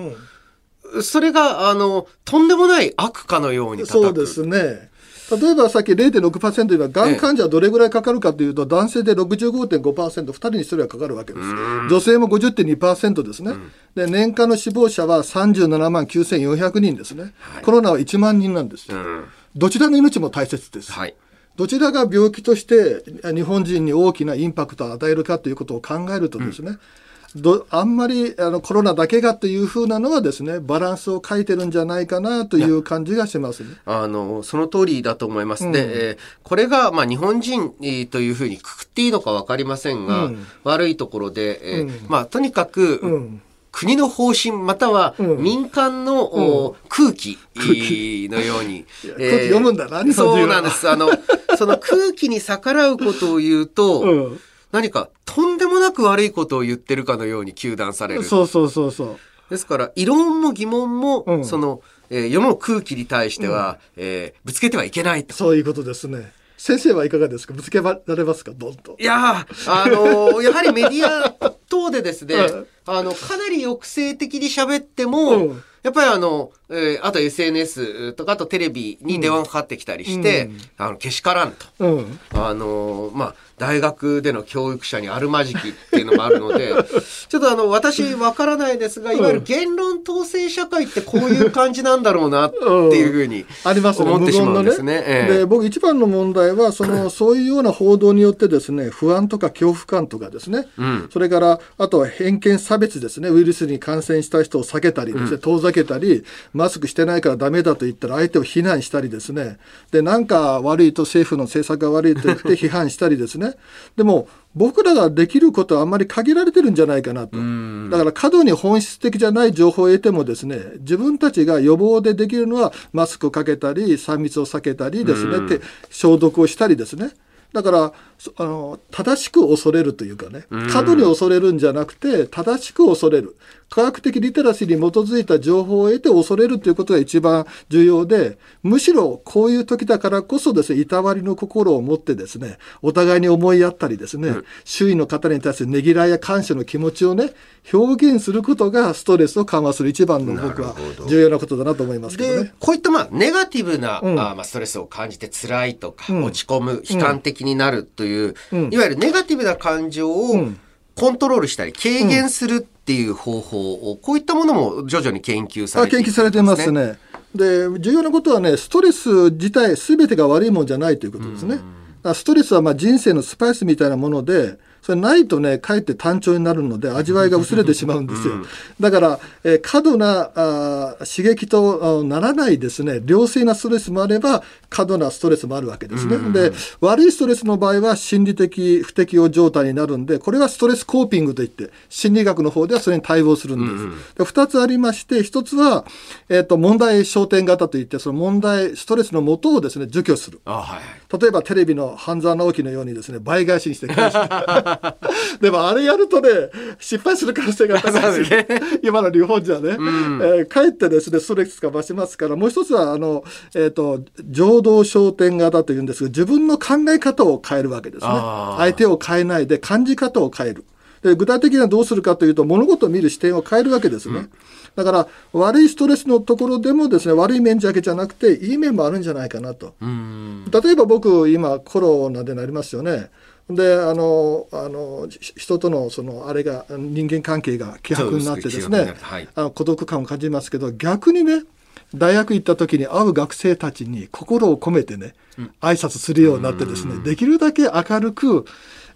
うん、それが、あの、とんでもない悪かのようにそうですね。例えばさっき0.6%では、がん患者はどれぐらいかかるかというと、男性で65.5%、2人に1人はかかるわけです。女性も50.2%ですね、うん、で、年間の死亡者は37万9400人ですね、はい、コロナは1万人なんですよ。うん、どちらの命も大切です。はいどちらが病気として日本人に大きなインパクトを与えるかということを考えるとですね、うん、どあんまりあのコロナだけがというふうなのはですねバランスを書いてるんじゃないかなという感じがしますね。あのその通りだと思います。うん、で、えー、これがまあ日本人というふうにくくっていいのか分かりませんが、うん、悪いところで、えーまあとにかく、国の方針または民間の、うん、空気のように。空気読むんだな、そうなんです。あの、[LAUGHS] その空気に逆らうことを言うと、うん、何かとんでもなく悪いことを言ってるかのように糾弾される。そうそうそうそう。ですから、異論も疑問も、うん、その、えー、世の空気に対しては、うん、えー、ぶつけてはいけないと。そういうことですね。先生はいかがですか？ぶつけられますか？どんと。いやあのー、[LAUGHS] やはりメディア等でですね、あの、かなり抑制的に喋っても、うん。やっぱりあの、えー、あと SNS とか、あとテレビに電話がかかってきたりして、うん、あの、けしからんと。うん、あの、まあ、大学での教育者にあるまじきっていうのがあるので、[LAUGHS] ちょっとあの、私わからないですが、いわゆる言論統制社会ってこういう感じなんだろうなっていうふうに、ありますね。思ってしまうんですね。ね。で、僕一番の問題は、その、[LAUGHS] そういうような報道によってですね、不安とか恐怖感とかですね、うん、それから、あとは偏見差別ですね、ウイルスに感染した人を避けたりですね、遠ざけたり、マスクしてないからダメだと言ったら相手を非難したりですね、で、なんか悪いと政府の政策が悪いと言って批判したりですね、ね。でも、僕らができることはあんまり限られてるんじゃないかなと。だから過度に本質的じゃない情報を得てもですね、自分たちが予防でできるのはマスクをかけたり、3密を避けたりですね、って消毒をしたりですね。だからあの正しく恐れるというかね過度に恐れるんじゃなくて正しく恐れる科学的リテラシーに基づいた情報を得て恐れるということが一番重要でむしろこういう時だからこそですねいたわりの心を持ってですねお互いに思いやったりですね、うん、周囲の方に対するねぎらいや感謝の気持ちをね表現することがストレスを緩和する一番の僕は重要なことだなと思いますけどね。こういったまあネガティブな、うん、あまあストレスを感じて辛いとか、うん、落ち込む悲観的になるという、うん、いわゆるネガティブな感情をコントロールしたり軽減するっていう方法を、こういったものも徐々に研究されて、ね、研究されてますね。で重要なことはねストレス自体すべてが悪いもんじゃないということですね。ストレスはまあ人生のスパイスみたいなものでそれないとね、かえって単調になるので、味わいが薄れてしまうんですよ。だから、えー、過度なあ刺激とならないですね、良性なストレスもあれば、過度なストレスもあるわけですね。で、悪いストレスの場合は心理的不適応状態になるんで、これはストレスコーピングといって、心理学の方ではそれに対応するんです。二、つありまして、一つは、えっ、ー、と、問題焦点型といって、その問題、ストレスの元をですね、除去する。はい、例えばテレビの半沢直樹のようにですね、倍返しにして返して [LAUGHS] でもあれやるとね、失敗する可能性が高いですね。[LAUGHS] 今の日本じゃね。うん、えー、かえってですね、ストレスが増しますから、もう一つは、あの、えっ、ー、と、情動焦点型というんですが、自分の考え方を変えるわけですね。相手を変えないで感じ方を変える。で具体的にはどうするかというと物事を見る視点を変えるわけですね。うんだから悪いストレスのところでもですね悪い面だけじゃなくていい面もあるんじゃないかなと。例えば僕今コロナでなりますよね。であのあの人とのそのあれが人間関係が希薄になってですね、はい、あの孤独感を感じますけど逆にね大学行った時に会う学生たちに心を込めてね挨拶するようになってですねできるだけ明るく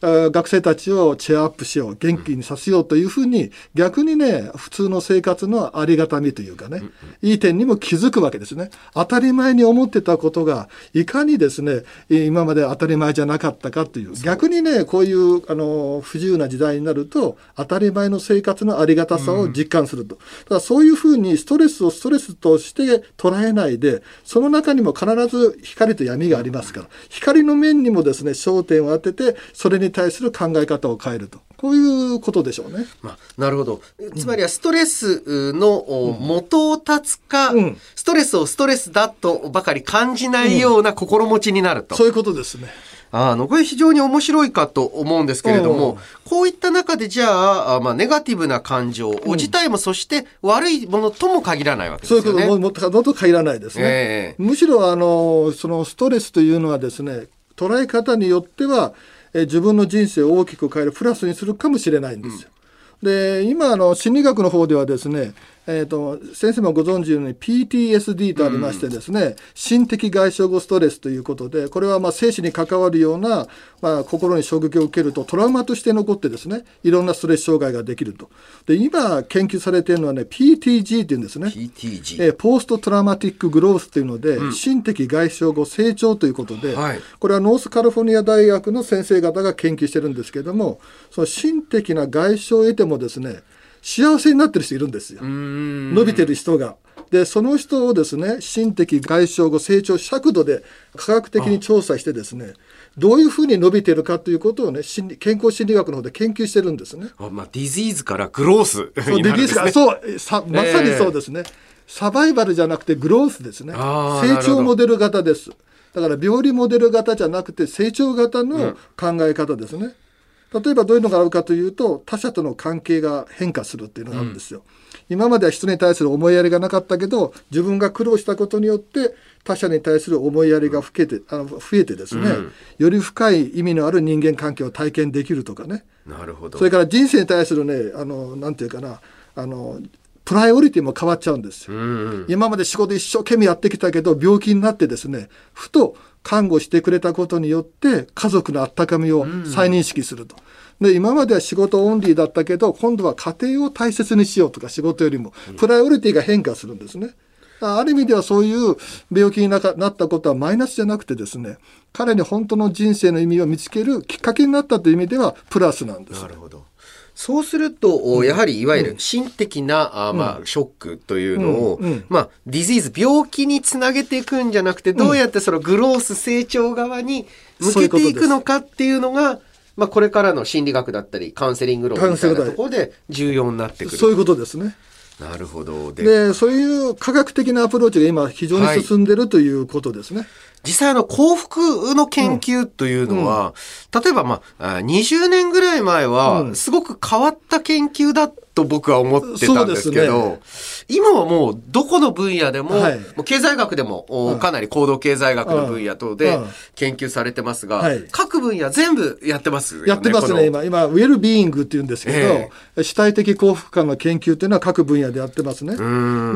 学生たちをチェアアップしよう、元気にさせようというふうに、逆にね、普通の生活のありがたみというかね、いい点にも気づくわけですね。当たり前に思ってたことが、いかにですね、今まで当たり前じゃなかったかという、逆にね、こういう、あの、不自由な時代になると、当たり前の生活のありがたさを実感すると。ただそういうふうにストレスをストレスとして捉えないで、その中にも必ず光と闇がありますから、光の面にもですね、焦点を当てて、それにに対する考え方を変えると。こういうことでしょうね。まあ、なるほど。つまりはストレスの元を断つか、うん、ストレスをストレスだとばかり感じないような心持ちになると。そういうことですね。あの、これ非常に面白いかと思うんですけれども、こういった中でじゃあ、まあ、ネガティブな感情を自体も、そして悪いものとも限らないわけですね。そういうことも、と限らないですね。えー、むしろ、あの、そのストレスというのはですね、捉え方によっては、え自分の人生を大きく変えるプラスにするかもしれないんですよ。うん、で今あの心理学の方ではですねえーと、先生もご存知のように PTSD とありましてですね、うん、心的外傷後ストレスということでこれはまあ生死に関わるような、まあ、心に衝撃を受けるとトラウマとして残ってですねいろんなストレス障害ができると。で今研究されているのはね PTG っていうんですね。PTG、えー、ポーストトラウマティックグロースというので、うん、心的外傷後成長ということで、はい、これはノースカリフォルニア大学の先生方が研究してるんですけどもその心的な外傷を得てもですね幸せになってる人いるんですよ。伸びてる人が。で、その人をですね、心的外傷後成長尺度で科学的に調査してですね、どういうふうに伸びてるかということをね、心理健康心理学の方で研究してるんですね。あまあ、ディジーズからグロース、そう、ディジーズから、そうさ、まさにそうですね、えー、サバイバルじゃなくてグロースですね。成長モデル型です。だから病理モデル型じゃなくて成長型の考え方ですね。うん例えばどういうのがあるかというと他者との関係が変化するっていうのがあるんですよ。うん、今までは人に対する思いやりがなかったけど自分が苦労したことによって他者に対する思いやりが増えてあの増えてですね、うん、より深い意味のある人間関係を体験できるとかね。なるほど。それから人生に対するねあのなんていうかなあのプライオリティも変わっちゃうんですよ、うんうん、今まで仕事一生懸命やってきたけど病気になってですねふと看護してくれたことによって家族のあったかみを再認識すると。で今までは仕事オンリーだったけど今度は家庭を大切にしようとか仕事よりもプライオリティが変化するんですね。ある意味ではそういう病気になったことはマイナスじゃなくてですね彼に本当の人生の意味を見つけるきっかけになったという意味ではプラスなんです。なるほどそうすると、やはりいわゆる心的な、あまあ、ショックというのを、まあ、ディジーズ、病気につなげていくんじゃなくて、どうやってそのグロース成長側に向けていくのかっていうのが、まあ、これからの心理学だったり、カウンセリング論みたいなところで重要になってくる。そういうことですね。なるほど。でそういう科学的なアプローチが今非常に進んでるということですね。はい実際あの幸福の研究というのは、うん、例えばまあ、20年ぐらい前は、すごく変わった研究だと僕は思ってたんですけど、ね、今はもうどこの分野でも、はい、もう経済学でも、かなり行動経済学の分野等で研究されてますが、はい、各分野全部やってますよね。やってますね、今。今、ウェルビーイングって言うんですけど、えー、主体的幸福感の研究というのは各分野でやってますね。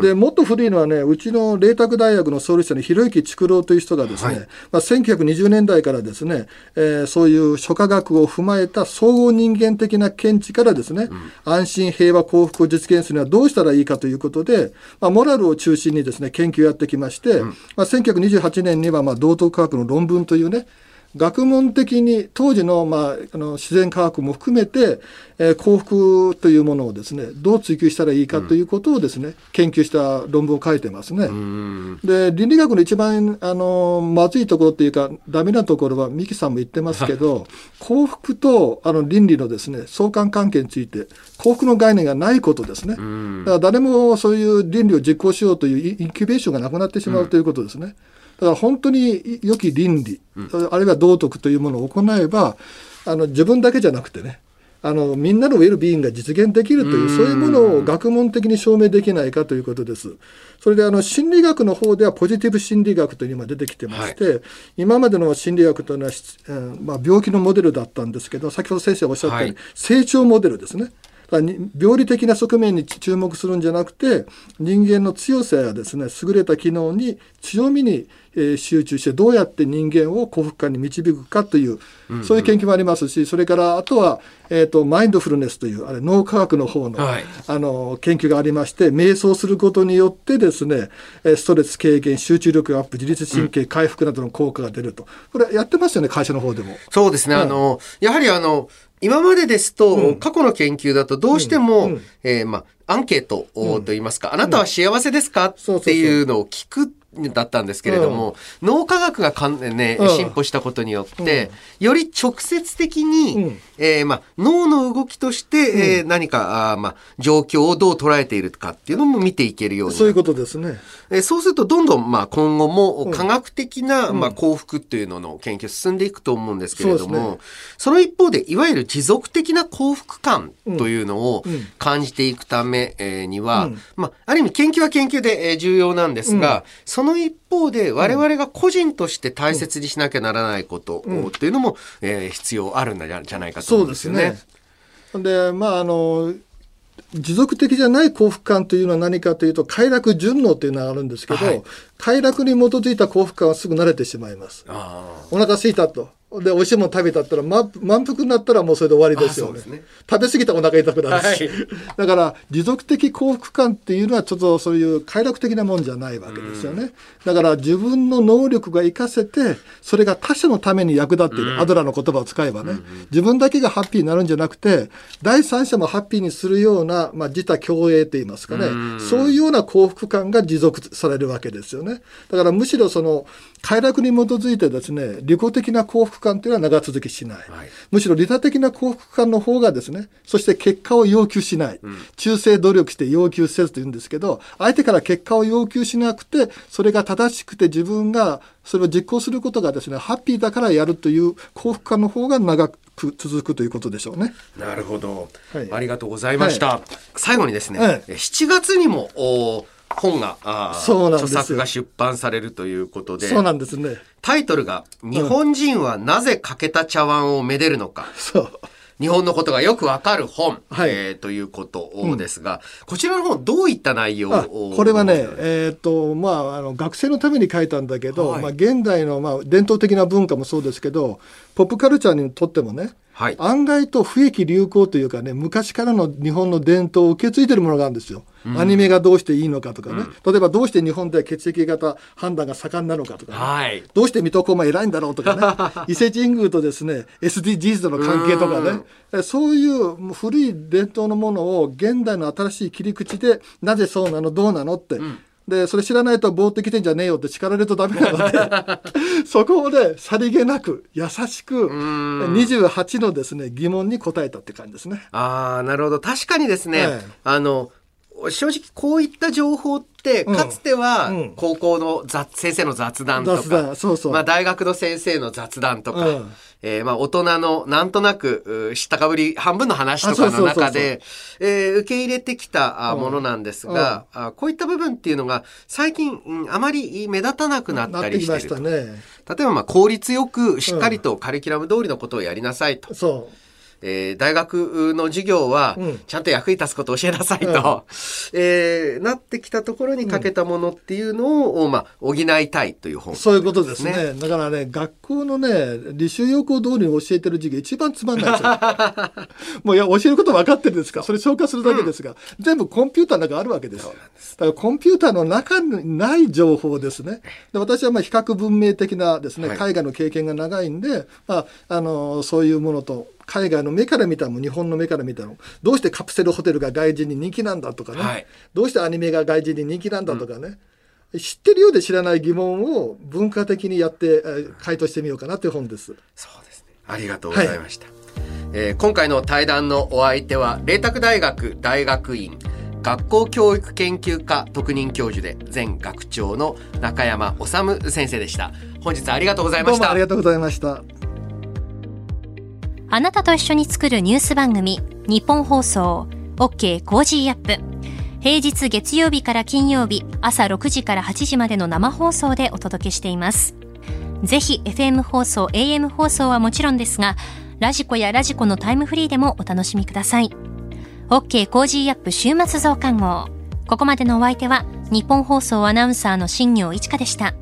で、もっと古いのはね、うちの麗澤大学の創立者のひろゆき竹郎という人がですね、はい、まあ、1920年代からですね、えー、そういう諸科学を踏まえた総合人間的な見地からですね、うん、安心平和幸福を実現するにはどうしたらいいかということで、まあ、モラルを中心にですね、研究をやってきまして、うん、まあ、1928年にはまあ道徳科学の論文というね、学問的に当時の,、まあ、あの自然科学も含めて、えー、幸福というものをですねどう追求したらいいかということをですね、うん、研究した論文を書いてますね。で倫理学の一番あのまずいところっていうかダメなところは三木さんも言ってますけど幸福とあの倫理のですね相関関係について幸福の概念がないことですね。だから誰もそういう倫理を実行しようというインキュベーションがなくなってしまうということですね。うんだから本当に良き倫理、うん、あるいは道徳というものを行えばあの自分だけじゃなくてねあのみんなのウェルビーイングが実現できるというそういうものを学問的に証明できないかということです。それであの心理学の方ではポジティブ心理学というのが出てきてまして、はい、今までの心理学というのは、えー、まあ、病気のモデルだったんですけど先ほど先生おっしゃったように、はい、成長モデルですね。病理的な側面に注目するんじゃなくて人間の強さやですね優れた機能に強みにえ集中してどうやって人間を幸福感に導くかという、そういう研究もありますしそれからあとは、えーと、マインドフルネスというあれ脳科学の方のはい、あの研究がありまして瞑想することによってですねストレス軽減集中力アップ自律神経回復などの効果が出ると、これやってますよね会社の方でも。そうですね、あのやはりあの今までですと、うん、過去の研究だとどうしても、うん、えー、まあ、アンケートといいますか、あなたは幸せですか？っていうのを聞くだったんですけれども、うん、脳科学がかん、ね、うん、進歩したことによって、うん、より直接的に、うん、えー、まあ、脳の動きとして、えー、何かあ、まあ、状況をどう捉えているかっていうのも見ていけるようにそういうことですね。えー、そうすると、どんどん、まあ、今後も科学的な、まあ、幸福っていうのの研究進んでいくと思うんですけれども、そ、ね,、の一方で、いわゆる持続的な幸福感というのを感じていくためには、まあ、ある意味研究は研究で重要なんですが、そその一方で我々が個人として大切にしなきゃならないことっていうのも、えー、必要あるんじゃないかと思うんですよね。で、ね、まああの持続的じゃない幸福感というのは何かというと快楽順応というのがあるんですけど、はい、快楽に基づいた幸福感はすぐ慣れてしまいます。お腹すいたとで、美味しいもの食べたったら、ま、満腹になったらもうそれで終わりですよね。ね食べ過ぎたらお腹痛くなるし。はい、[LAUGHS] だから、持続的幸福感っていうのはちょっとそういう快楽的なもんじゃないわけですよね。だから、自分の能力が活かせて、それが他者のために役立っている。アドラーの言葉を使えばね。自分だけがハッピーになるんじゃなくて、第三者もハッピーにするような、まあ、自他共栄って言いますかね。そういうような幸福感が持続されるわけですよね。だから、むしろその、快楽に基づいてですね、利己的な幸福感というのは長続きしない。はい、むしろ利他的な幸福感の方がですね、そして結果を要求しない。うん、忠誠努力して要求せずと言うんですけど、相手から結果を要求しなくて、それが正しくて自分がそれを実行することがですね、ハッピーだからやるという幸福感の方が長く続くということでしょうね。なるほど。はい、ありがとうございました。はい、最後にですね、はい、7月にもお本が、あ著作が出版されるということで、そうなんですね。タイトルが、日本人はなぜ欠けた茶碗をめでるのか。そう。日本のことがよくわかる本、はい、えー、ということですが、うん、こちらの本どういった内容これはね、えー、っと、まあ、あの、学生のために書いたんだけど、はい、まあ、現代の、まあ、伝統的な文化もそうですけど、ポップカルチャーにとってもね、はい、案外と不益流行というかね、昔からの日本の伝統を受け継いでるものがあるんですよ。アニメがどうしていいのかとかね、うん、例えばどうして日本では血液型判断が盛んなのかとか、ね。はい、どうして水戸黄門偉いんだろうとかね。[LAUGHS] 伊勢神宮とですね SDGs との関係とかね、うそういう古い伝統のものを現代の新しい切り口でなぜそうなのどうなのって、うんで、それ知らないと棒ってきてんじゃねえよって叱られるとダメなので、[LAUGHS] そこをね、さりげなく、優しく、28のですね、疑問に答えたって感じですね。ああ、なるほど。確かにですね、はい、あの、正直こういった情報って、かつては高校の雑、先生の雑談。とか、そうそう。まあ大学の先生の雑談とか、うん、えー、まあ大人のなんとなく知ったかぶり半分の話とかの中で、受け入れてきたものなんですが、うん。うん、こういった部分っていうのが最近、うん、あまり目立たなくなったりしてる。ね、例えばまあ効率よくしっかりとカリキュラム通りのことをやりなさいと。そうえー、大学の授業は、ちゃんと役に立つことを教えなさいと、うん、[LAUGHS] えー、なってきたところにかけたものっていうのを、うん、まあ、補いたいという本、ね、そういうことですね。だからね、学校のね、履修要項通りに教えてる授業一番つまんないですよ。[LAUGHS] もういや、教えること分かってるんですか？それ消化するだけですが、うん、全部コンピューターの中あるわけです。よ。だからコンピューターの中にない情報ですね。で私はまあ比較文明的なですね、海外の経験が長いんで、まあ、あの、そういうものと海外の目から見たも日本の目から見たの。どうしてカプセルホテルが外人に人気なんだとかね、はい、どうしてアニメが外人に人気なんだとかね、うん、知ってるようで知らない疑問を文化的にやって回答してみようかなという本です。そうですね。ありがとうございました、はい、えー、今回の対談のお相手は麗澤大学大学院学校教育研究科特任教授で前学長の中山治先生でした。本日ありがとうございました。ありがとうございましたあなたと一緒に作るニュース番組、日本放送、OK コージーアップ。平日月曜日から金曜日、朝6時から8時までの生放送でお届けしています。ぜひ FM 放送、AM 放送はもちろんですが、ラジコやラジコのタイムフリーでもお楽しみください。OK Cozy up 週末増刊号。ここまでのお相手は、ニッポン放送アナウンサーの新行市佳でした。